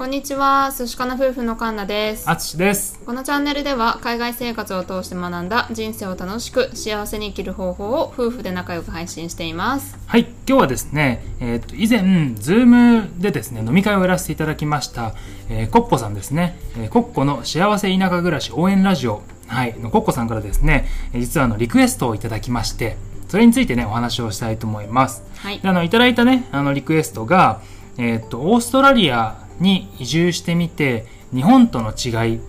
こんにちは、寿司かな夫婦のカンナです。あつしです。このチャンネルでは海外生活を通して学んだ人生を楽しく幸せに生きる方法を夫婦で仲良く配信しています。はい、今日はですね、えーっと以前、ズームでですね、飲み会をやらせていただきました、えーコッコさんですね、えーコッコの幸せ田舎暮らし応援ラジオ、はい、のコッコさんからですね、えー実はあのリクエストをいただきまして、それについてね、お話をしたいと思います。はいで。あのいただいたねあのリクエストが、えーっとオーストラリアに移住してみて日本との違い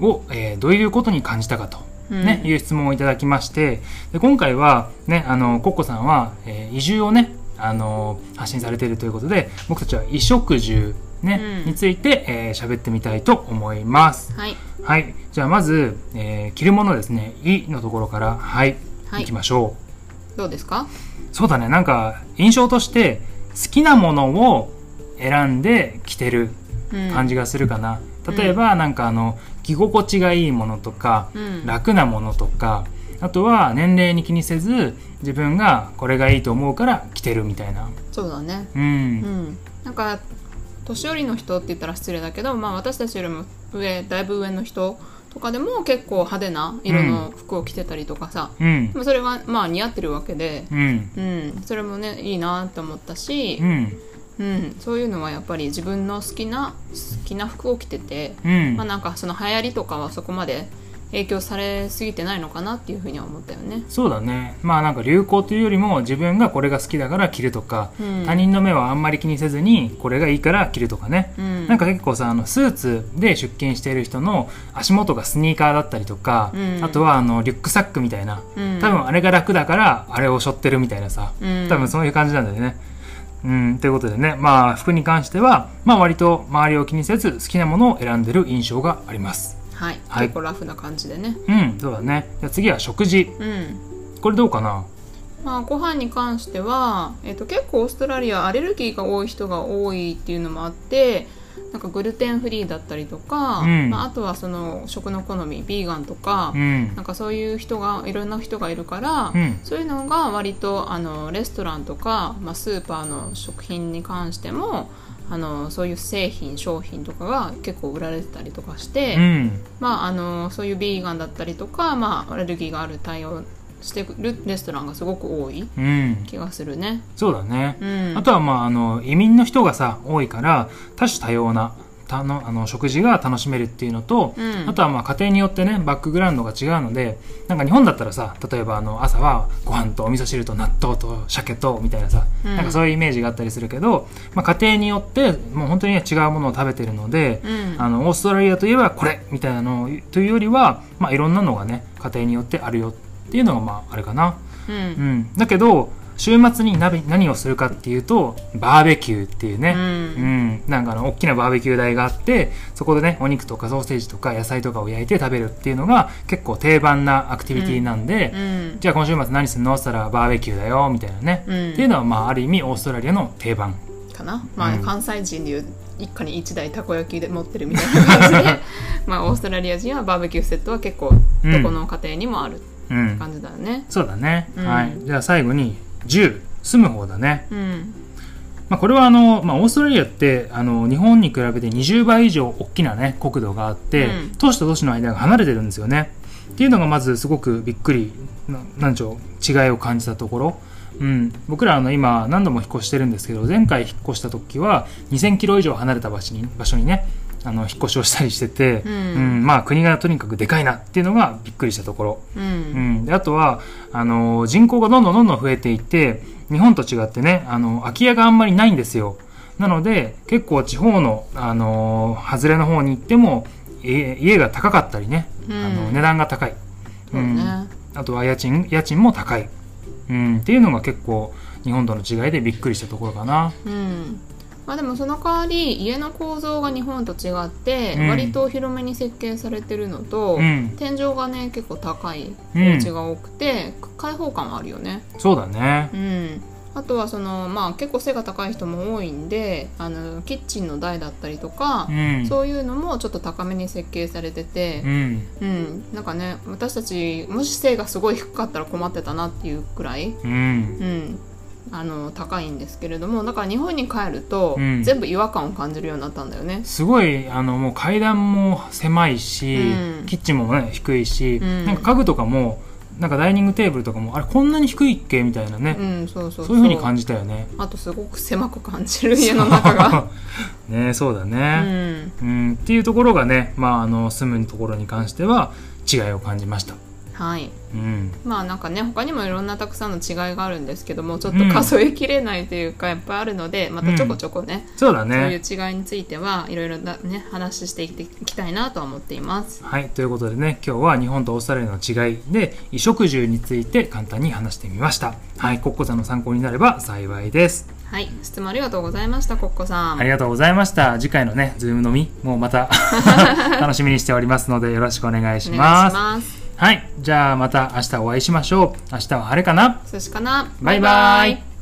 を、えーどういうことに感じたかと、ねうん。いう質問をいただきましてで今回はねあのコッコさんは、えー移住をねあの発信されているということで僕たちは衣食住ね、うん。についてえー喋、ってみたいと思います。はい。はい、じゃあまず、えー着るものですね「い」のところからはい、はい。いきましょう。どうですか？そうだね。なんか印象として好きなものを選んで着てるうん。感じがするかな、例えばなんかあの着心地がいいものとか、うん。楽なものとかあとは年齢に気にせず自分がこれがいいと思うから着てるみたいな。そうだね。うん、うん。なんか、年寄りの人って言ったら失礼だけど、まあ私たちよりも上、だいぶ上の人とかでも結構派手な色の服を着てたりとかさ、うん。まあそれはまあ似合ってるわけで、うん。うん、それもねいいなって思ったし。う、んうん、そういうのはやっぱり自分の好きな好きな服を着てて、うん。まあ、なんかその流行りとかはそこまで影響されすぎてないのかなっていうふうには思ったよね。そうだね。まあなんか流行というよりも自分がこれが好きだから着るとか、うん。他人の目はあんまり気にせずにこれがいいから着るとかね、うん、なんか結構さあのスーツで出勤している人の足元がスニーカーだったりとか、うん。あとはあのリュックサックみたいな。うん、多分あれが楽だからあれを背負ってるみたいなさ。うん、多分そういう感じなんだよね。うん、ということでねまあ服に関しては、まあ、割と周りを気にせず好きなものを選んでる印象があります。はい、はい。結構ラフな感じでね。うんそうだね。じゃあ次は食事。うん。これどうかな？まあ、ご飯に関しては、えっと結構オーストラリアアレルギーが多い人が多いっていうのもあってなんかグルテンフリーだったりとか、うん。まあ、あとはその食の好みビーガンとか、うん。なんかそういう人がいろんな人がいるから、うん。そういうのが割とあのレストランとか、まあ、スーパーの食品に関してもあのそういう製品商品とかが結構売られてたりとかして、うん。まあ、あのそういうビーガンだったりとか、まあ、アレルギーがある対応してるレストランがすごく多いうん。気がするね。そうだね、うん、あとはまああの移民の人がさ多いから多種多様なたのあの食事が楽しめるっていうのと、うん。あとはまあ家庭によってねバックグラウンドが違うのでなんか日本だったらさ例えばあの朝はご飯とお味噌汁と納豆と鮭とみたいなさ、うん。なんかそういうイメージがあったりするけど、まあ、家庭によってもう本当にね違うものを食べてるので、うん。あのオーストラリアといえばこれみたいなのというよりは、まあ、いろんなのがね家庭によってあるよっていうのがまああれかな。うん。うん、だけど週末に何何をするかっていうとバーベキューっていうね、うん。うん。なんかあの大きなバーベキュー台があってそこでねお肉とかソーセージとか野菜とかを焼いて食べるっていうのが結構定番なアクティビティなんで、うん。じゃあ今週末何するの？って言ったらバーベキューだよみたいなね、うん。っていうのはまあある意味オーストラリアの定番。かな、まあうん。関西人でいう一家に一台たこ焼きで持ってるみたいな感じで。まあオーストラリア人はバーベキューセットは結構うん。どこの家庭にもあるうん感じだよね。そうだね、うん。はい。じゃあ最後に10住む方だね。うん。まあ、これはあの、まあ、オーストラリアってあの日本に比べて20倍以上大きな、ね、国土があって、うん。都市と都市の間が離れてるんですよね。っていうのがまずすごくびっくりななんでしょう違いを感じたところ、うん、僕らあの今何度も引っ越してるんですけど前回引っ越した時は2000キロ以上離れた場所に場所にねあの引っ越しをしたりしてて、うん。うんまあ、国がとにかくでかいなっていうのがびっくりしたところ。ううん。ん、であとはあの人口がどんどんどんどん増えていって日本と違ってねあの空き家があんまりないんですよ。なので結構地方のあの外れの方に行っても家家が高かったりね、うん。あの値段が高い、そうね。あとは家賃家賃も高い、うん、っていうのが結構日本との違いでびっくりしたところかな。うんまあでもその代わり家の構造が日本と違ってうん。割と広めに設計されてるのと、うん、天井がね結構高いうんお家が多くて、開放感はあるよね。そうだね。うん。あとはその、まあ、結構背が高い人も多いんであのキッチンの台だったりとかう、ん。そういうのもちょっと高めに設計されててう、ん。うん。なんかね私たちもし背がすごい低かったら困ってたなっていうくらい、うん。うん、あの高いんですけれどもだから日本に帰ると、うん。全部違和感を感じるようになったんだよね。すごいあのもう階段も狭いし、うん。キッチンもね低いし、うん。なんか家具とかもなんかダイニングテーブルとかもあれこんなに低いっけ？みたいなね、うんそうそうそう。いうふうに感じたよね。あとすごく狭く感じる家の中が。ねそうだうね、ん。うん。っていうところがね、まあ、あの住むところに関しては違いを感じました。はいうんまあなんかね他にもいろんなたくさんの違いがあるんですけどもちょっと数えきれないというかやっぱあるのでまたちょこちょこね、そうだそういうね。違いについてはいろいろなね話していきたいなとは思っていますはい、ということでね今日は日本とオーストラリアの違いで衣食住について簡単に話してみました。はい、コッコさんの参考になれば幸いです。はい質問ありがとうございましたコッコさんありがとうございました。次回のね、ズーム飲みもまた 楽しみにしておりますのでよろしくお願いしお願います。しますはい、じゃあまた明日お会いしましょう。明日は晴れかな。寿司かな。バイバイ